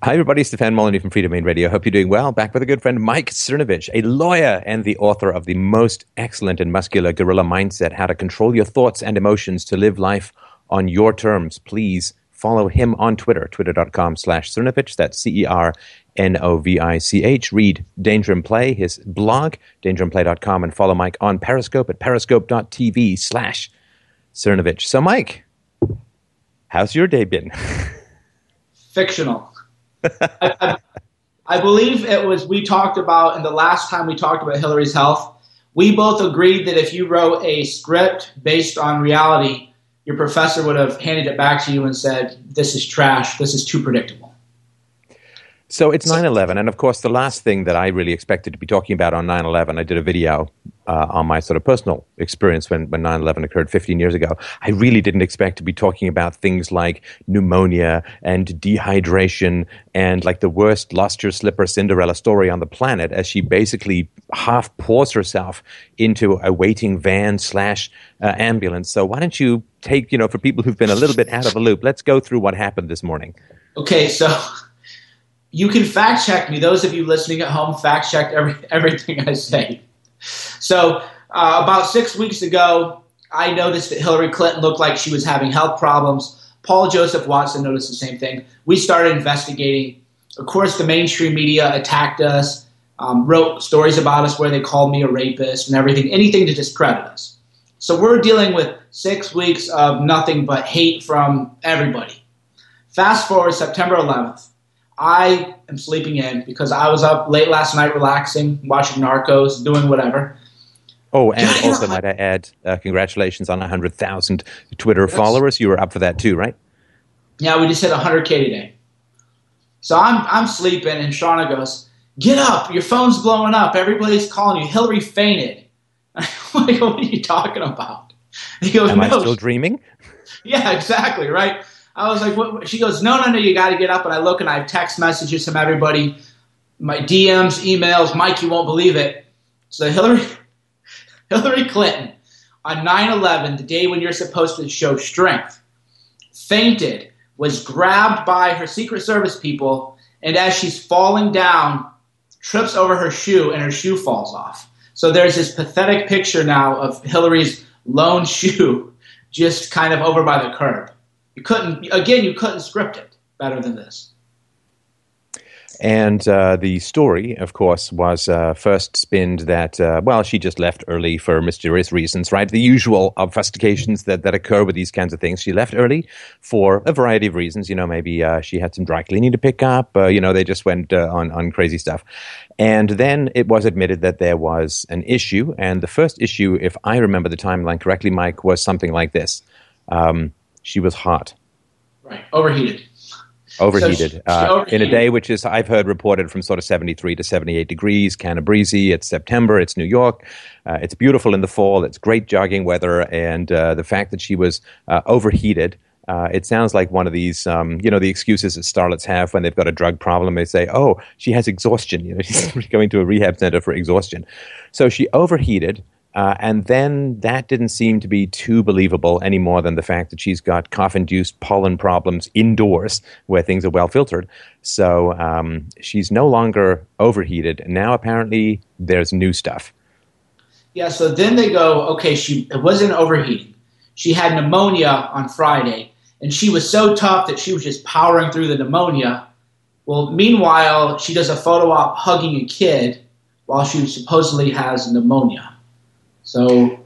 Hi, everybody. Stefan Molyneux from Freedomain Radio. Hope you're doing well. Back with a good friend, Mike Cernovich, a lawyer and the author of the most excellent and muscular Gorilla Mindset, How to Control Your Thoughts and Emotions to Live Life on Your Terms. Please follow him on Twitter, twitter.com slash Cernovich. That's C-E-R-N-O-V-I-C-H. Read Danger and Play, his blog, dangerandplay.com, and follow Mike on Periscope at periscope.tv slash Cernovich. So, Mike, how's your day been? Fictional. I, I, I believe it was we talked about in the last time we talked about Hillary's health. We both agreed that if you wrote a script based on reality, your professor would have handed it back to you and said, "This is trash. This is too predictable." So it's 9 11. And of course, the last thing that I really expected to be talking about on 9 11, I did a video uh, on my sort of personal experience when, when 9 11 occurred 15 years ago. I really didn't expect to be talking about things like pneumonia and dehydration and like the worst lost your slipper Cinderella story on the planet as she basically half pours herself into a waiting van slash uh, ambulance. So why don't you take, you know, for people who've been a little bit out of the loop, let's go through what happened this morning. Okay, so you can fact check me. Those of you listening at home, fact check every, everything I say. So, uh, about six weeks ago, I noticed that Hillary Clinton looked like she was having health problems. Paul Joseph Watson noticed the same thing. We started investigating. Of course, the mainstream media attacked us, um, wrote stories about us where they called me a rapist and everything, anything to discredit us. So, we're dealing with six weeks of nothing but hate from everybody. Fast forward September 11th. I am sleeping in because I was up late last night relaxing, watching Narcos, doing whatever. Oh, and also might I add, uh, congratulations on 100,000 Twitter yes. followers. You were up for that too, right? Yeah, we just hit 100K today. So I'm, I'm sleeping, and Shauna goes, Get up, your phone's blowing up. Everybody's calling you. Hillary fainted. I'm like, What are you talking about? He goes, Am no. I still dreaming? Yeah, exactly, right? I was like, what? She goes, no, no, no, you got to get up. And I look and I have text messages from everybody, my DMs, emails. Mike, you won't believe it. So Hillary, Hillary Clinton on 9/11, the day when you're supposed to show strength, fainted, was grabbed by her Secret Service people, and as she's falling down, trips over her shoe and her shoe falls off. So there's this pathetic picture now of Hillary's lone shoe just kind of over by the curb. You couldn't, again, you couldn't script it better than this. And uh, the story, of course, was uh, first spinned that, uh, well, she just left early for mysterious reasons, right? The usual obfuscations that, that occur with these kinds of things. She left early for a variety of reasons. You know, maybe uh, she had some dry cleaning to pick up. Uh, you know, they just went uh, on, on crazy stuff. And then it was admitted that there was an issue. And the first issue, if I remember the timeline correctly, Mike, was something like this. Um, she was hot. Right, overheated. Overheated. So she, uh, overheated. In a day which is, I've heard reported from sort of 73 to 78 degrees, kind of breezy. It's September, it's New York. Uh, it's beautiful in the fall, it's great jogging weather. And uh, the fact that she was uh, overheated. Uh, it sounds like one of these, um, you know, the excuses that starlets have when they've got a drug problem. They say, "Oh, she has exhaustion. You know, she's going to a rehab center for exhaustion." So she overheated, uh, and then that didn't seem to be too believable any more than the fact that she's got cough induced pollen problems indoors where things are well filtered. So um, she's no longer overheated. Now, apparently, there's new stuff. Yeah, so then they go, okay, she it wasn't overheating. She had pneumonia on Friday, and she was so tough that she was just powering through the pneumonia. Well, meanwhile, she does a photo op hugging a kid while she supposedly has pneumonia. So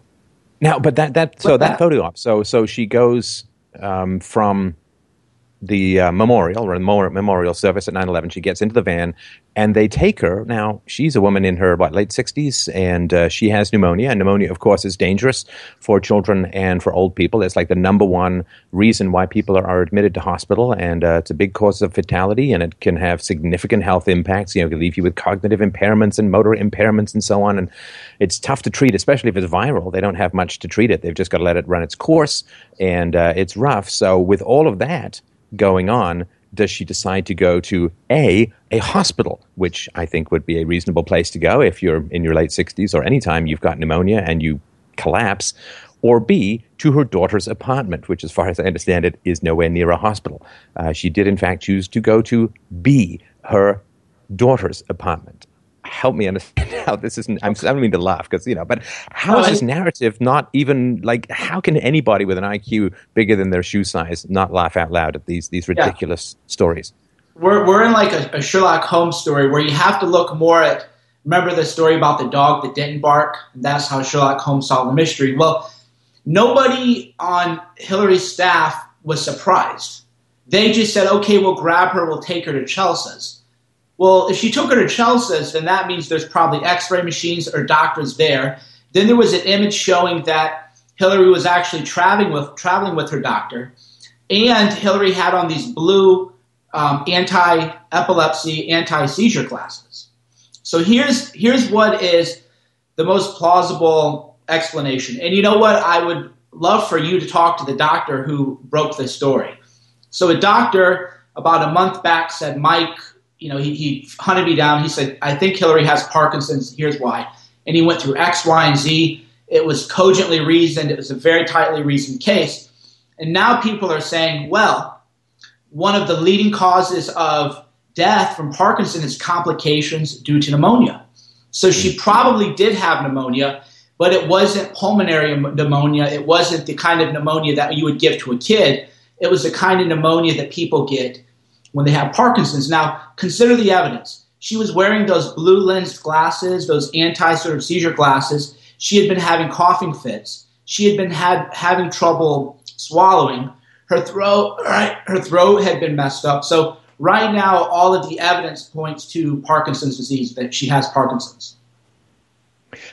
now, but that that so that, photo op. So so she goes um, from the uh, memorial or the memorial service at 9-11 she gets into the van and they take her. Now she's a woman in her what late 60s and uh, she has pneumonia. And pneumonia of course is dangerous for children and for old people. It's like the number one reason why people are, are admitted to hospital and uh, it's a big cause of fatality and it can have significant health impacts. You know it can leave you with cognitive impairments and motor impairments and so on and it's tough to treat especially if it's viral. They don't have much to treat it. They've just got to let it run its course and uh, it's rough. So with all of that going on, does she decide to go to A, a hospital, which I think would be a reasonable place to go if you're in your late 60s or anytime you've got pneumonia and you collapse? or B, to her daughter's apartment, which, as far as I understand it, is nowhere near a hospital. Uh, she did, in fact, choose to go to B, her daughter's apartment. Help me understand how this isn't. I'm, I don't mean to laugh because, you know, but how is this narrative not even like, how can anybody with an IQ bigger than their shoe size not laugh out loud at these, these ridiculous yeah. stories? We're, we're in like a, a Sherlock Holmes story where you have to look more at remember the story about the dog that didn't bark? That's how Sherlock Holmes solved the mystery. Well, nobody on Hillary's staff was surprised. They just said, okay, we'll grab her, we'll take her to Chelsea's. Well, if she took her to Chelsea's, then that means there's probably x ray machines or doctors there. Then there was an image showing that Hillary was actually traveling with, traveling with her doctor. And Hillary had on these blue um, anti epilepsy, anti seizure glasses. So here's, here's what is the most plausible explanation. And you know what? I would love for you to talk to the doctor who broke this story. So a doctor about a month back said, Mike, you know, he, he hunted me down. He said, I think Hillary has Parkinson's. Here's why. And he went through X, Y, and Z. It was cogently reasoned. It was a very tightly reasoned case. And now people are saying, well, one of the leading causes of death from Parkinson is complications due to pneumonia. So she mm-hmm. probably did have pneumonia, but it wasn't pulmonary pneumonia. It wasn't the kind of pneumonia that you would give to a kid. It was the kind of pneumonia that people get when they have Parkinson's. Now, consider the evidence. She was wearing those blue lensed glasses, those anti sort of seizure glasses. She had been having coughing fits. She had been had, having trouble swallowing. Her throat, right, her throat had been messed up. So right now, all of the evidence points to Parkinson's disease that she has Parkinson's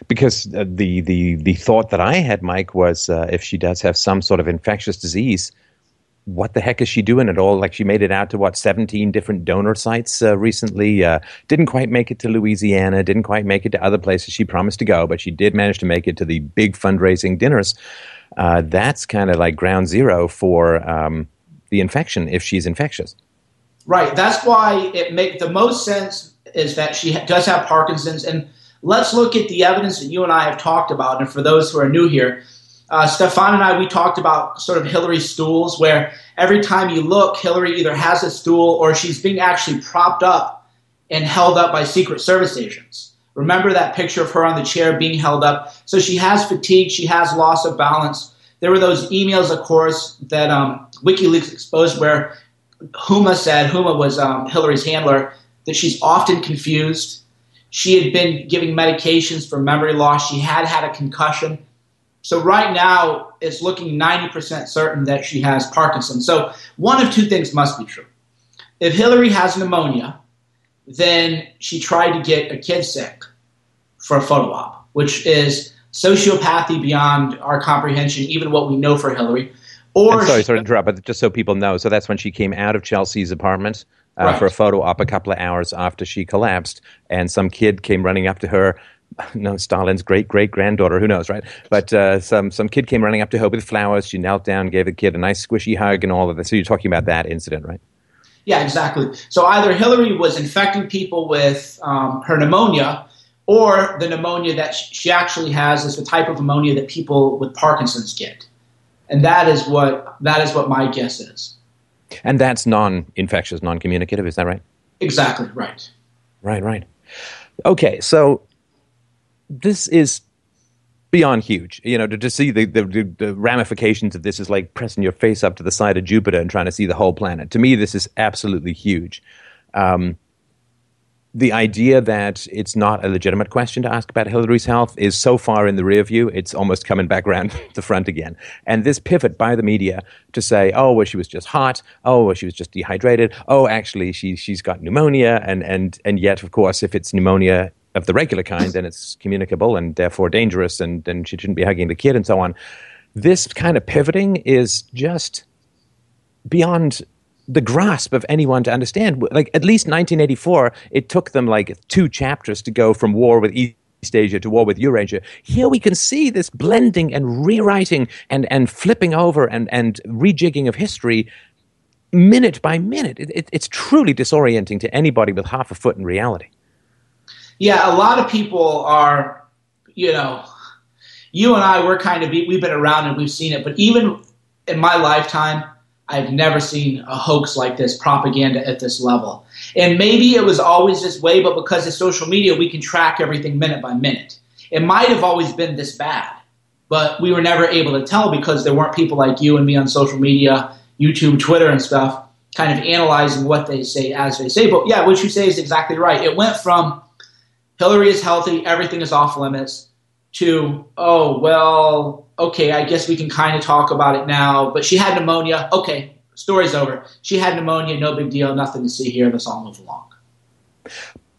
because uh, the the the thought that I had, Mike, was uh, if she does have some sort of infectious disease, what the heck is she doing at all? Like she made it out to what seventeen different donor sites uh, recently. Uh, didn't quite make it to Louisiana. Didn't quite make it to other places she promised to go, but she did manage to make it to the big fundraising dinners. Uh, that's kind of like ground zero for um, the infection if she's infectious. Right. That's why it makes the most sense is that she does have Parkinson's and let's look at the evidence that you and I have talked about. And for those who are new here, uh, Stefan and I, we talked about sort of Hillary's stools, where every time you look, Hillary either has a stool or she's being actually propped up and held up by Secret Service agents. Remember that picture of her on the chair being held up? So she has fatigue, she has loss of balance. There were those emails, of course, that um, WikiLeaks exposed where Huma said, Huma was um, Hillary's handler, that she's often confused she had been giving medications for memory loss. She had had a concussion. So right now, it's looking 90% certain that she has Parkinson's. So one of two things must be true. If Hillary has pneumonia, then she tried to get a kid sick for a photo op, which is sociopathy beyond our comprehension, even what we know for Hillary. Or I'm sorry, sorry to interrupt, but just so people know, so that's when she came out of Chelsea's apartment uh, right. for a photo op a couple of hours after she collapsed, and some kid came running up to her. No, Stalin's great great granddaughter, who knows, right? But uh, some some kid came running up to her with flowers. She knelt down, gave the kid a nice squishy hug, and all of this. So you're talking about that incident, right? Yeah, exactly. So either Hillary was infecting people with um, her pneumonia, or the pneumonia that she actually has is the type of pneumonia that people with Parkinson's get, and that is what that is what my guess is. And that's non infectious, non communicative, is that right? Exactly, right. Right, right. Okay, so this is beyond huge. You know, to, to see the, the, the, ramifications of this is like pressing your face up to the side of Jupiter and trying to see the whole planet. To me, this is absolutely huge. Um, the idea that it's not a legitimate question to ask about Hillary's health is so far in the rear view, it's almost coming back around the front again. And this pivot by the media to say, oh, well, she was just hot. Oh, well, she was just dehydrated. Oh, actually, she, she's got pneumonia. And, and, and yet, of course, if it's pneumonia of the regular kind, then it's communicable and therefore dangerous, and, then she shouldn't be hugging the kid and so on. This kind of pivoting is just beyond the grasp of anyone to understand. Like at least 1984, it took them like two chapters to go from war with East Asia to war with Eurasia. Here we can see this blending and rewriting and, and flipping over and, and rejigging of history minute by minute. It, it, it's truly disorienting to anybody with half a foot in reality. Yeah, a lot of people are, you know, you and I, we're kind of we've been around and we've seen it, but even in my lifetime, I've never seen a hoax like this, propaganda at this level. And maybe it was always this way, but because of social media, we can track everything minute by minute. It might have always been this bad, but we were never able to tell because there weren't people like you and me on social media, YouTube, Twitter, and stuff, kind of analyzing what they say as they say. But yeah, what you say is exactly right. It went from Hillary is healthy, everything is off limits, to, oh, well, okay, I guess we can kind of talk about it now, but she had pneumonia. Okay, story's over. She had pneumonia, no big deal, nothing to see here. Let's all move along.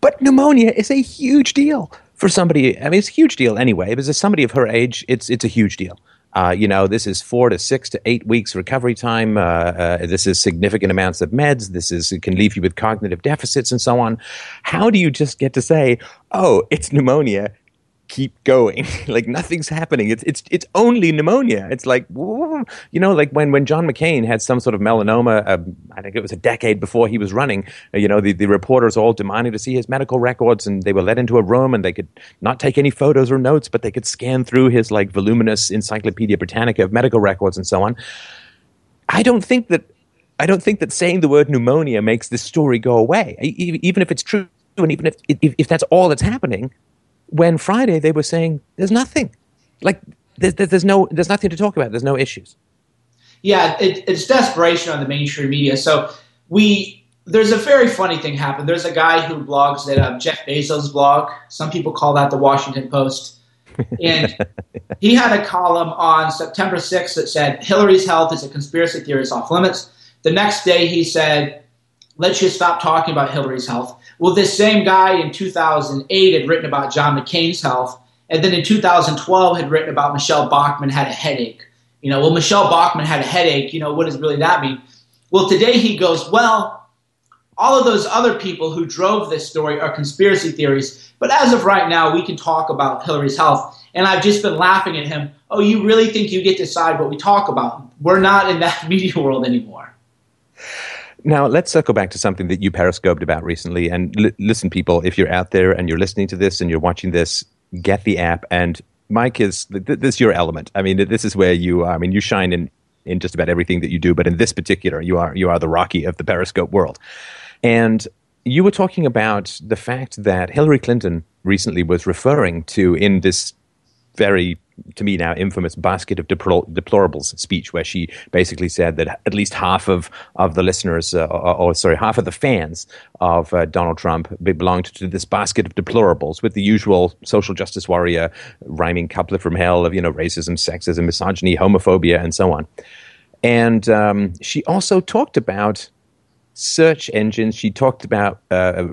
But pneumonia is a huge deal for somebody. I mean, it's a huge deal anyway. Because as somebody of her age, it's it's a huge deal. Uh, you know, this is four to six to eight weeks recovery time. Uh, uh, this is significant amounts of meds. This is it can leave you with cognitive deficits and so on. How do you just get to say, "Oh, it's pneumonia"? Keep going. like nothing's happening. It's it's it's only pneumonia. It's like you know, like when when John McCain had some sort of melanoma. Um, I think it was a decade before he was running. Uh, you know, the the reporters all demanding to see his medical records, and they were led into a room, and they could not take any photos or notes, but they could scan through his like voluminous Encyclopedia Britannica of medical records and so on. I don't think that. I don't think that saying the word pneumonia makes this story go away, even if it's true, and even if, if, if that's all that's happening when Friday they were saying there's nothing, like there's, there's no there's nothing to talk about. There's no issues. Yeah, it, it's desperation on the mainstream media. So we there's a very funny thing happened. There's a guy who blogs at um, Jeff Bezos' blog. Some people call that the Washington Post. And he had a column on September 6th that said Hillary's health is a conspiracy theory, it's off limits. The next day he said, let's just stop talking about Hillary's health. Well, this same guy in 2008 had written about John McCain's health, and then in 2012 had written about Michele Bachmann had a headache. You know, well, Michele Bachmann had a headache. You know, what does really that mean? Well, today he goes, well, all of those other people who drove this story are conspiracy theories, but as of right now, we can talk about Hillary's health. And I've just been laughing at him. Oh, you really think you get to decide what we talk about? We're not in that media world anymore. Now, let's circle back to something that you periscoped about recently. And li- listen, people, if you're out there and you're listening to this and you're watching this, get the app. And Mike is th- this is your element. I mean, this is where you are. I mean, you shine in in just about everything that you do, but in this particular, you are you are the Rocky of the Periscope world. And you were talking about the fact that Hillary Clinton recently was referring to in this very to me now infamous basket of deplor- deplorables speech where she basically said that at least half of, of the listeners uh, or, or, sorry half of the fans of uh, Donald Trump belonged to this basket of deplorables with the usual social justice warrior rhyming couplet from hell of you know racism sexism misogyny homophobia and so on. And um, she also talked about search engines. She talked about uh,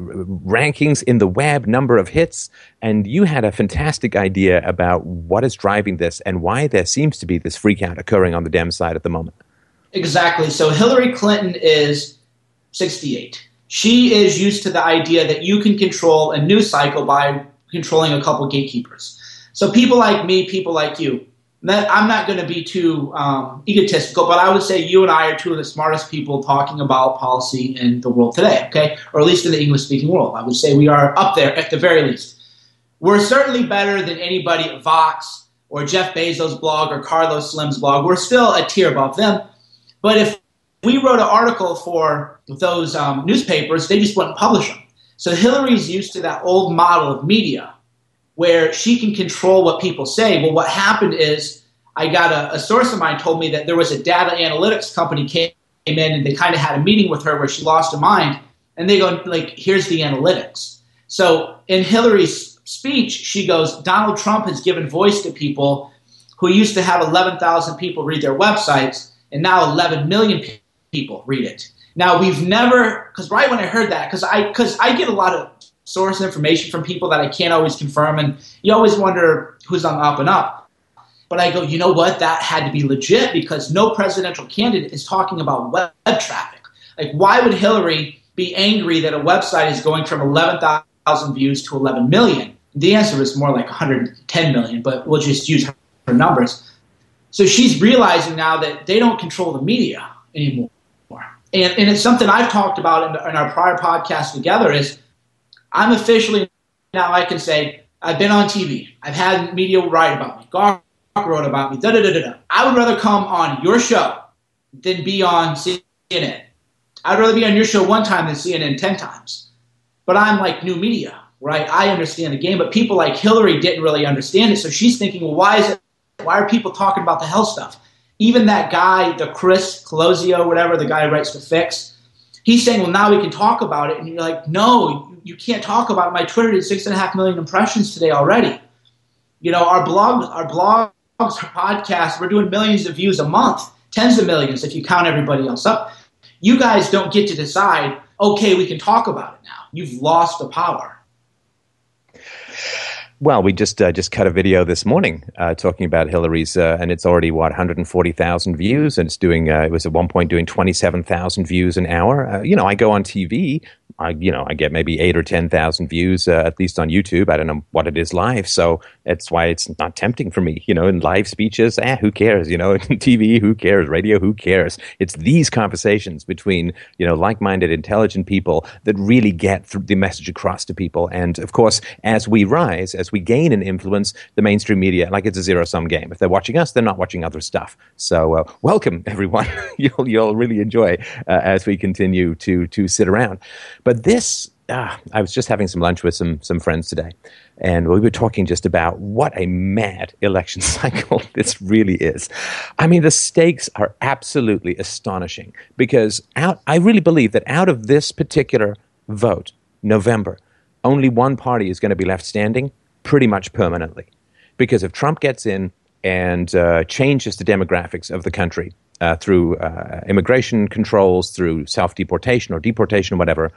rankings in the web, number of hits, and you had a fantastic idea about what is driving this and why there seems to be this freakout occurring on the Dem side at the moment. Exactly. So Hillary Clinton is 68. She is used to the idea that you can control a news cycle by controlling a couple gatekeepers. So people like me, people like you, I'm not going to be too um, egotistical, but I would say you and I are two of the smartest people talking about policy in the world today, okay? Or at least in the English speaking world. I would say we are up there at the very least. We're certainly better than anybody at Vox or Jeff Bezos' blog or Carlos Slim's blog. We're still a tier above them. But if we wrote an article for those um, newspapers, they just wouldn't publish them. So Hillary's used to that old model of media where she can control what people say. Well, what happened is I got a, a source of mine told me that there was a data analytics company came in and they kind of had a meeting with her where she lost her mind and they go like here's the analytics so in hillary's speech she goes donald trump has given voice to people who used to have 11000 people read their websites and now 11 million people read it now we've never because right when i heard that because i because i get a lot of source information from people that I can't always confirm, and you always wonder who's on up and up. But I go, you know what? That had to be legit because no presidential candidate is talking about web traffic. Like, why would Hillary be angry that a website is going from 11,000 views to 11 million? The answer is more like 110 million, but we'll just use her numbers. So she's realizing now that they don't control the media anymore. And, and it's something I've talked about in, in our prior podcast together is I'm officially now I can say I've been on TV. I've had media write about me. wrote about me. Da, da, da, da. I would rather come on your show than be on CNN. I'd rather be on your show one time than CNN 10 times. But I'm like new media, right? I understand the game, but people like Hillary didn't really understand it. So she's thinking, well, why is it? Why are people talking about the health stuff? Even that guy, the Chris Cillizza, whatever, the guy who writes the fix, he's saying, well, now we can talk about it. And you're like, no, you can't talk about it. My Twitter did six and a half million impressions today already. You know, our blog, our blogs, our podcasts, we're doing millions of views a month, tens of millions if you count everybody else up. You guys don't get to decide, okay, we can talk about it now. You've lost the power. Well, we just uh, just cut a video this morning uh, talking about Hillary's, uh, and it's already what 140,000 views, and it's doing. Uh, it was at one point doing 27,000 views an hour. Uh, you know, I go on TV I, you know, I get maybe eight or 10,000 views, uh, at least on YouTube. I don't know what it is live. So that's why it's not tempting for me, you know, in live speeches. Eh, who cares? You know, TV, who cares? Radio, who cares? It's these conversations between, you know, like-minded, intelligent people that really get the message across to people. And of course, as we rise, as we gain an influence, the mainstream media, like it's a zero-sum game. If they're watching us, they're not watching other stuff. So uh, welcome everyone. you'll, you'll really enjoy uh, as we continue to, to sit around. But this, ah, I was just having some lunch with some some friends today, and we were talking just about what a mad election cycle this really is. I mean, the stakes are absolutely astonishing because out, I really believe that out of this particular vote, November, only one party is going to be left standing pretty much permanently. Because if Trump gets in and uh, changes the demographics of the country uh, through uh, immigration controls, through self deportation or deportation, or whatever,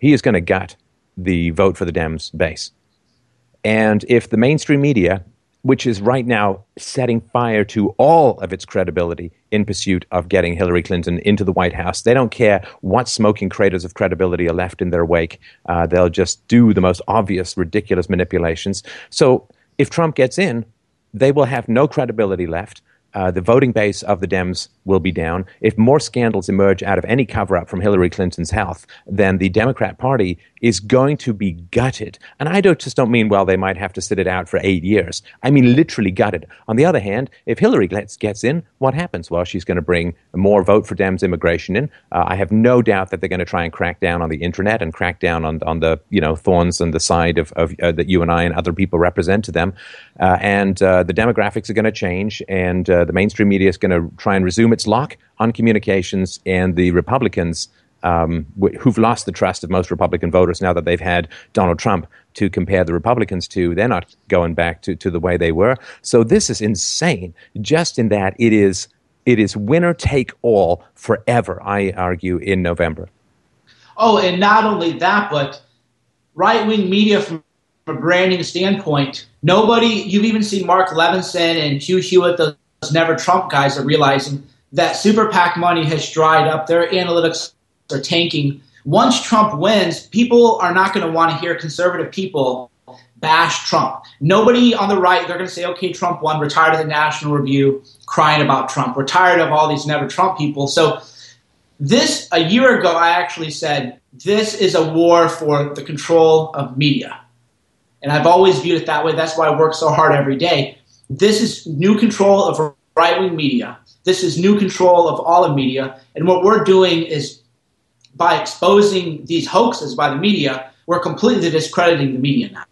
he is going to gut the vote for the Dems base. And if the mainstream media, which is right now setting fire to all of its credibility in pursuit of getting Hillary Clinton into the White House, they don't care what smoking craters of credibility are left in their wake. Uh, they'll just do the most obvious, ridiculous manipulations. So if Trump gets in, they will have no credibility left. Uh, the voting base of the Dems will be down. If more scandals emerge out of any cover up from Hillary Clinton's health, then the Democrat Party is going to be gutted. And I don't, just don't mean, well, they might have to sit it out for eight years. I mean, literally gutted. On the other hand, if Hillary gets, gets in, what happens? Well, she's going to bring more vote for Dems immigration in. Uh, I have no doubt that they're going to try and crack down on the internet and crack down on, on the, you know, thorns on the side of, of uh, that you and I and other people represent to them. Uh, and uh, the demographics are going to change, and the mainstream media is going to try and resume its lock on communications, and the Republicans um, who've lost the trust of most Republican voters now that they've had Donald Trump to compare the Republicans to. They're not going back to, to the way they were. So this is insane, just in that it is it is winner take all forever, I argue, in November. Oh, and not only that, but right wing media from a branding standpoint, nobody, you've even seen Mark Levinson and Hugh Hewitt, never Trump guys, are realizing that super PAC money has dried up. Their analytics are tanking. Once Trump wins, people are not going to want to hear conservative people bash Trump. Nobody on the right, they're going to say, okay, Trump won. We're tired of the National Review crying about Trump. We're tired of all these never Trump people. So, this, a year ago, I actually said, this is a war for the control of media. And I've always viewed it that way. That's why I work so hard every day. This is new control of right wing media. This is new control of all of media. And what we're doing is by exposing these hoaxes by the media, we're completely discrediting the media now.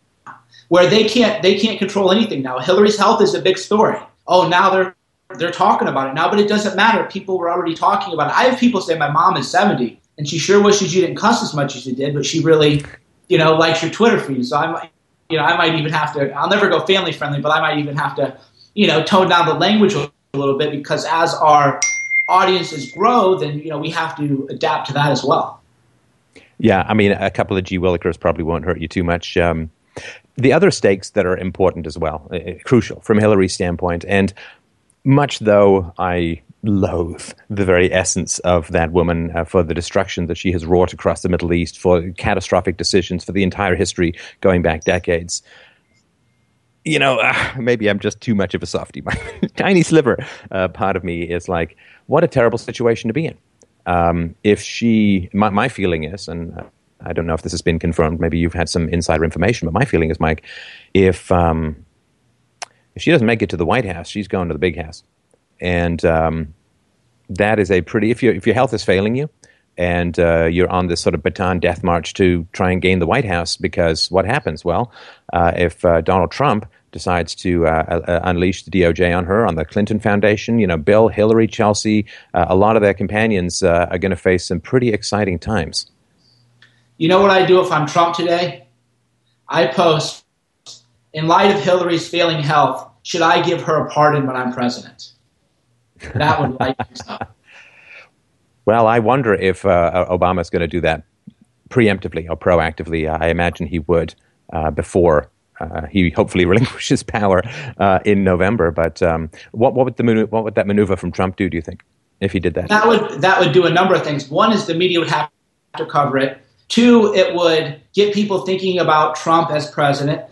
Where they can't they can't control anything now. Hillary's health is a big story. Oh, now they're they're talking about it now, but it doesn't matter. People were already talking about it. I have people say my mom is 70 and she sure wishes you didn't cuss as much as you did, but she really, you know, likes your Twitter feed. So I might, you know, I might even have to. I'll never go family friendly, but I might even have to, you know, tone down the language a little bit because as our audiences grow, then you know we have to adapt to that as well. Yeah, I mean, a couple of G Willikers probably won't hurt you too much. Um, the other stakes that are important as well, uh, crucial from Hillary's standpoint, and much though I loathe the very essence of that woman uh, for the destruction that she has wrought across the Middle East, for catastrophic decisions, for the entire history going back decades you know, uh, maybe I'm just too much of a softy. My tiny sliver uh, part of me is like, what a terrible situation to be in. Um, if she, my, my, feeling is, and I don't know if this has been confirmed, maybe you've had some insider information, but my feeling is, Mike, if um, if she doesn't make it to the White House, she's going to the big house, and um, that is a pretty. If your if your health is failing you, and uh, you're on this sort of baton death march to try and gain the White House, because what happens? Well, uh, if uh, Donald Trump decides to uh, uh, unleash the DOJ on her, on the Clinton Foundation, you know, Bill, Hillary, Chelsea, uh, a lot of their companions are going to face some pretty exciting times. You know what I do if I'm Trump today? I post, in light of Hillary's failing health, should I give her a pardon when I'm president? That would light up. Well, I wonder if uh, Obama's going to do that preemptively or proactively. I imagine he would uh, before uh, he hopefully relinquishes power uh, in November. But um, what, what, would the what would that maneuver from Trump do? Do you think if he did that? That would that would do a number of things. One is the media would have to cover it. Two, it would get people thinking about Trump as president.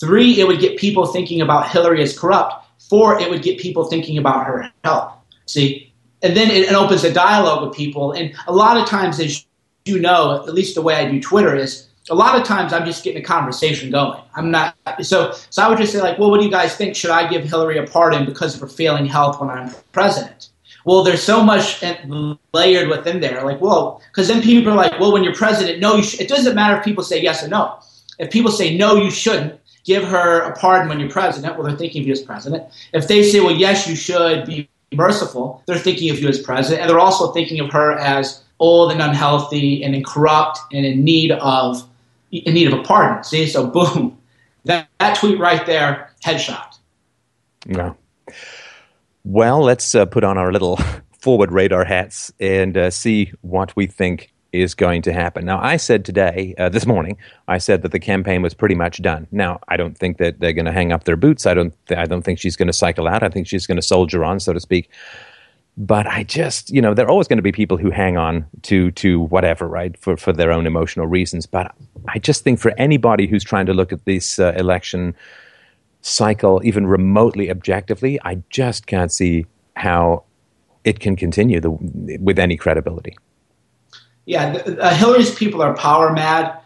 Three, it would get people thinking about Hillary as corrupt. Four, it would get people thinking about her health. See, and then it, it opens a dialogue with people. And a lot of times, as you know, at least the way I do Twitter is a lot of times I'm just getting a conversation going. I'm not so so I would just say like, well, what do you guys think? Should I give Hillary a pardon because of her failing health when I'm president? Well, there's so much eh, layered within there. Like, well, because then people are like, well, when you're president, no, you it doesn't matter if people say yes or no. If people say no, you shouldn't give her a pardon when you're president. Well, they're thinking of you as president. If they say, well, yes, you should be merciful, they're thinking of you as president, and they're also thinking of her as old and unhealthy and corrupt and in need of in need of a pardon. See, so boom, that, that tweet right there, headshot. No. Well, let's uh, put on our little forward radar hats and uh, see what we think is going to happen. Now, I said today, uh, this morning, I said that the campaign was pretty much done. Now, I don't think that they're going to hang up their boots. I don't. Th- I don't think she's going to cycle out. I think she's going to soldier on, so to speak. But I just, you know, there are always going to be people who hang on to to whatever, right, for for their own emotional reasons. But I just think for anybody who's trying to look at this uh, election cycle even remotely objectively, I just can't see how it can continue the, with any credibility. Yeah, the, uh, Hillary's people are power mad.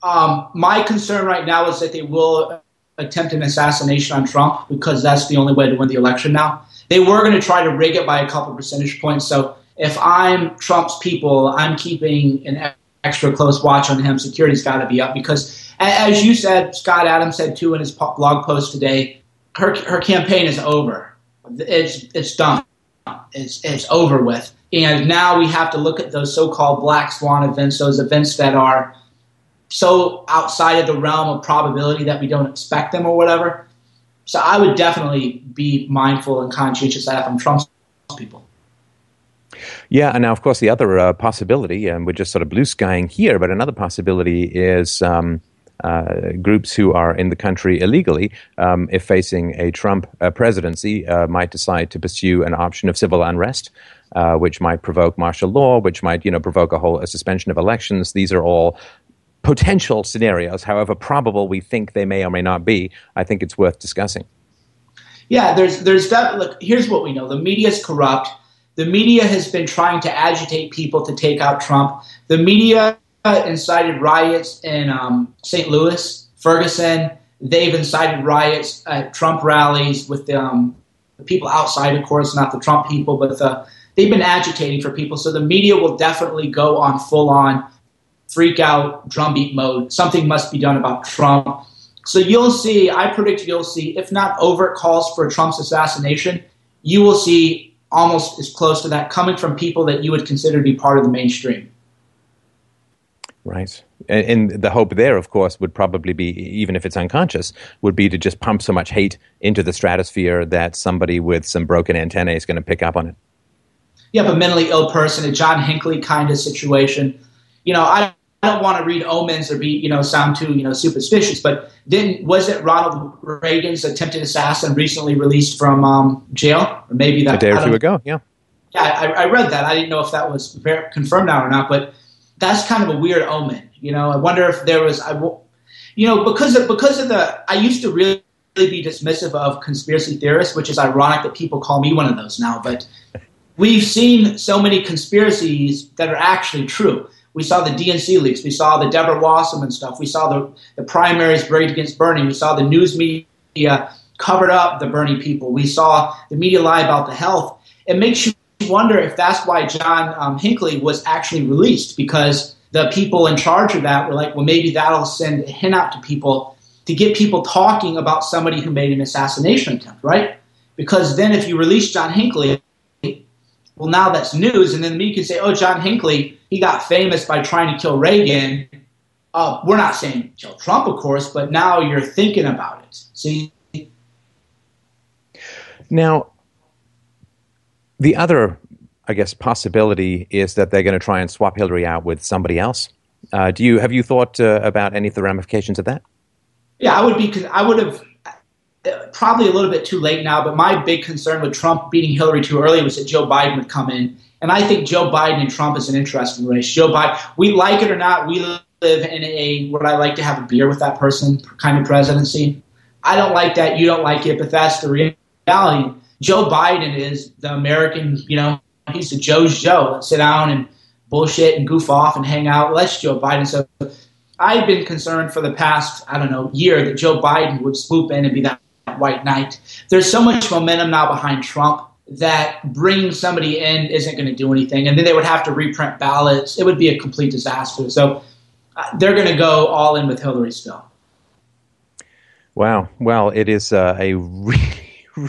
Um, my concern right now is that they will attempt an assassination on Trump because that's the only way to win the election now. They were going to try to rig it by a couple percentage points. So if I'm Trump's people, I'm keeping an extra close watch on him. Security's got to be up because, as you said, Scott Adams said too in his blog post today, her her campaign is over. It's it's done. It's it's over with. And now we have to look at those so-called black swan events, those events that are so outside of the realm of probability that we don't expect them or whatever. So I would definitely be mindful and conscientious that if I'm Trump's people. Yeah, and now, of course, the other uh, possibility, and we're just sort of blue skying here, but another possibility is um, uh, groups who are in the country illegally, um, if facing a Trump uh, presidency, uh, might decide to pursue an option of civil unrest. Uh, which might provoke martial law, which might, you know, provoke a whole a suspension of elections. These are all potential scenarios, however probable we think they may or may not be. I think it's worth discussing. Yeah, there's there's that. Look, here's what we know: the media is corrupt. The media has been trying to agitate people to take out Trump. The media incited riots in um, St. Louis, Ferguson. They've incited riots at Trump rallies with the, um, the people outside, of course, not the Trump people, but the, they've been agitating for people. So the media will definitely go on full on freak out drumbeat mode. Something must be done about Trump. So you'll see, I predict you'll see, if not overt calls for Trump's assassination, you will see almost as close to that coming from people that you would consider to be part of the mainstream. Right. And, the hope there, of course, would probably be, even if it's unconscious, would be to just pump so much hate into the stratosphere that somebody with some broken antennae is going to pick up on it. You have a mentally ill person, a John Hinckley kind of situation. You know, I I don't want to read omens or be, you know, sound too, you know, superstitious, but didn't was it Ronald Reagan's attempted assassin recently released from um, jail, or maybe that a day or two ago? Yeah, yeah, I, I, read that. I didn't know if that was ver- confirmed now or not, but that's kind of a weird omen. You know, I wonder if there was, I, you know, because of because of the, I used to really be dismissive of conspiracy theorists, which is ironic that people call me one of those now, but we've seen so many conspiracies that are actually true we saw the DNC leaks. We saw the Deborah Wasserman stuff. We saw the, the primaries rigged against Bernie. We saw the news media covered up the Bernie people. We saw the media lie about the health. It makes you wonder if that's why John um, Hinckley was actually released because the people in charge of that were like, well, maybe that'll send a hint out to people to get people talking about somebody who made an assassination attempt, right? Because then if you release John Hinckley, well, now that's news, and then the media can say, oh, John Hinckley, he got famous by trying to kill Reagan. Uh, we're not saying kill Trump, of course, but now you're thinking about it. See? Now, the other, I guess, possibility is that they're going to try and swap Hillary out with somebody else. Uh, do you have you thought uh, about any of the ramifications of that? Yeah, I would be. I would have probably a little bit too late now. But my big concern with Trump beating Hillary too early was that Joe Biden would come in, and I think Joe Biden and Trump is an interesting race. Joe Biden, we like it or not, we live in a what I like to have a beer with that person kind of presidency. I don't like that. You don't like it, but that's the reality. Joe Biden is the American, you know, he's the Joe's Joe. Let's sit down and bullshit and goof off and hang out. Let's Joe Biden. So I've been concerned for the past, I don't know, year that Joe Biden would swoop in and be that white knight. There's so much momentum now behind Trump that bringing somebody in isn't going to do anything. And then they would have to reprint ballots. It would be a complete disaster. So uh, they're going to go all in with Hillary still. Wow. Well, it is uh, a really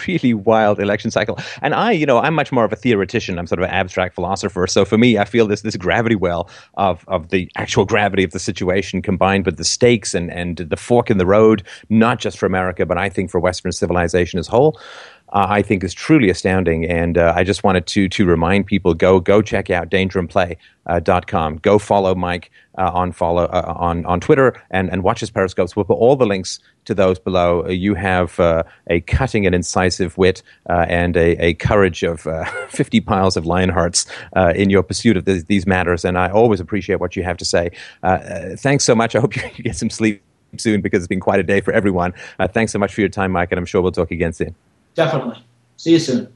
really wild election cycle. And I, you know, I'm much more of a theoretician. I'm sort of an abstract philosopher. So for me, I feel this this gravity well of of the actual gravity of the situation combined with the stakes and and the fork in the road, not just for America, but I think for Western civilization as whole uh, I think is truly astounding. And uh, I just wanted to to remind people go go check out dangerandplay.com. Uh, go follow Mike uh, on follow uh, on on Twitter and and watch his periscopes. We'll put all the links to those below. You have a cutting and incisive wit and a, a courage of 50 piles of lion hearts in your pursuit of these matters. And I always appreciate what you have to say. thanks so much. I hope you get some sleep soon because it's been quite a day for everyone. thanks so much for your time, Mike, and I'm sure we'll talk again soon. Definitely. See you soon.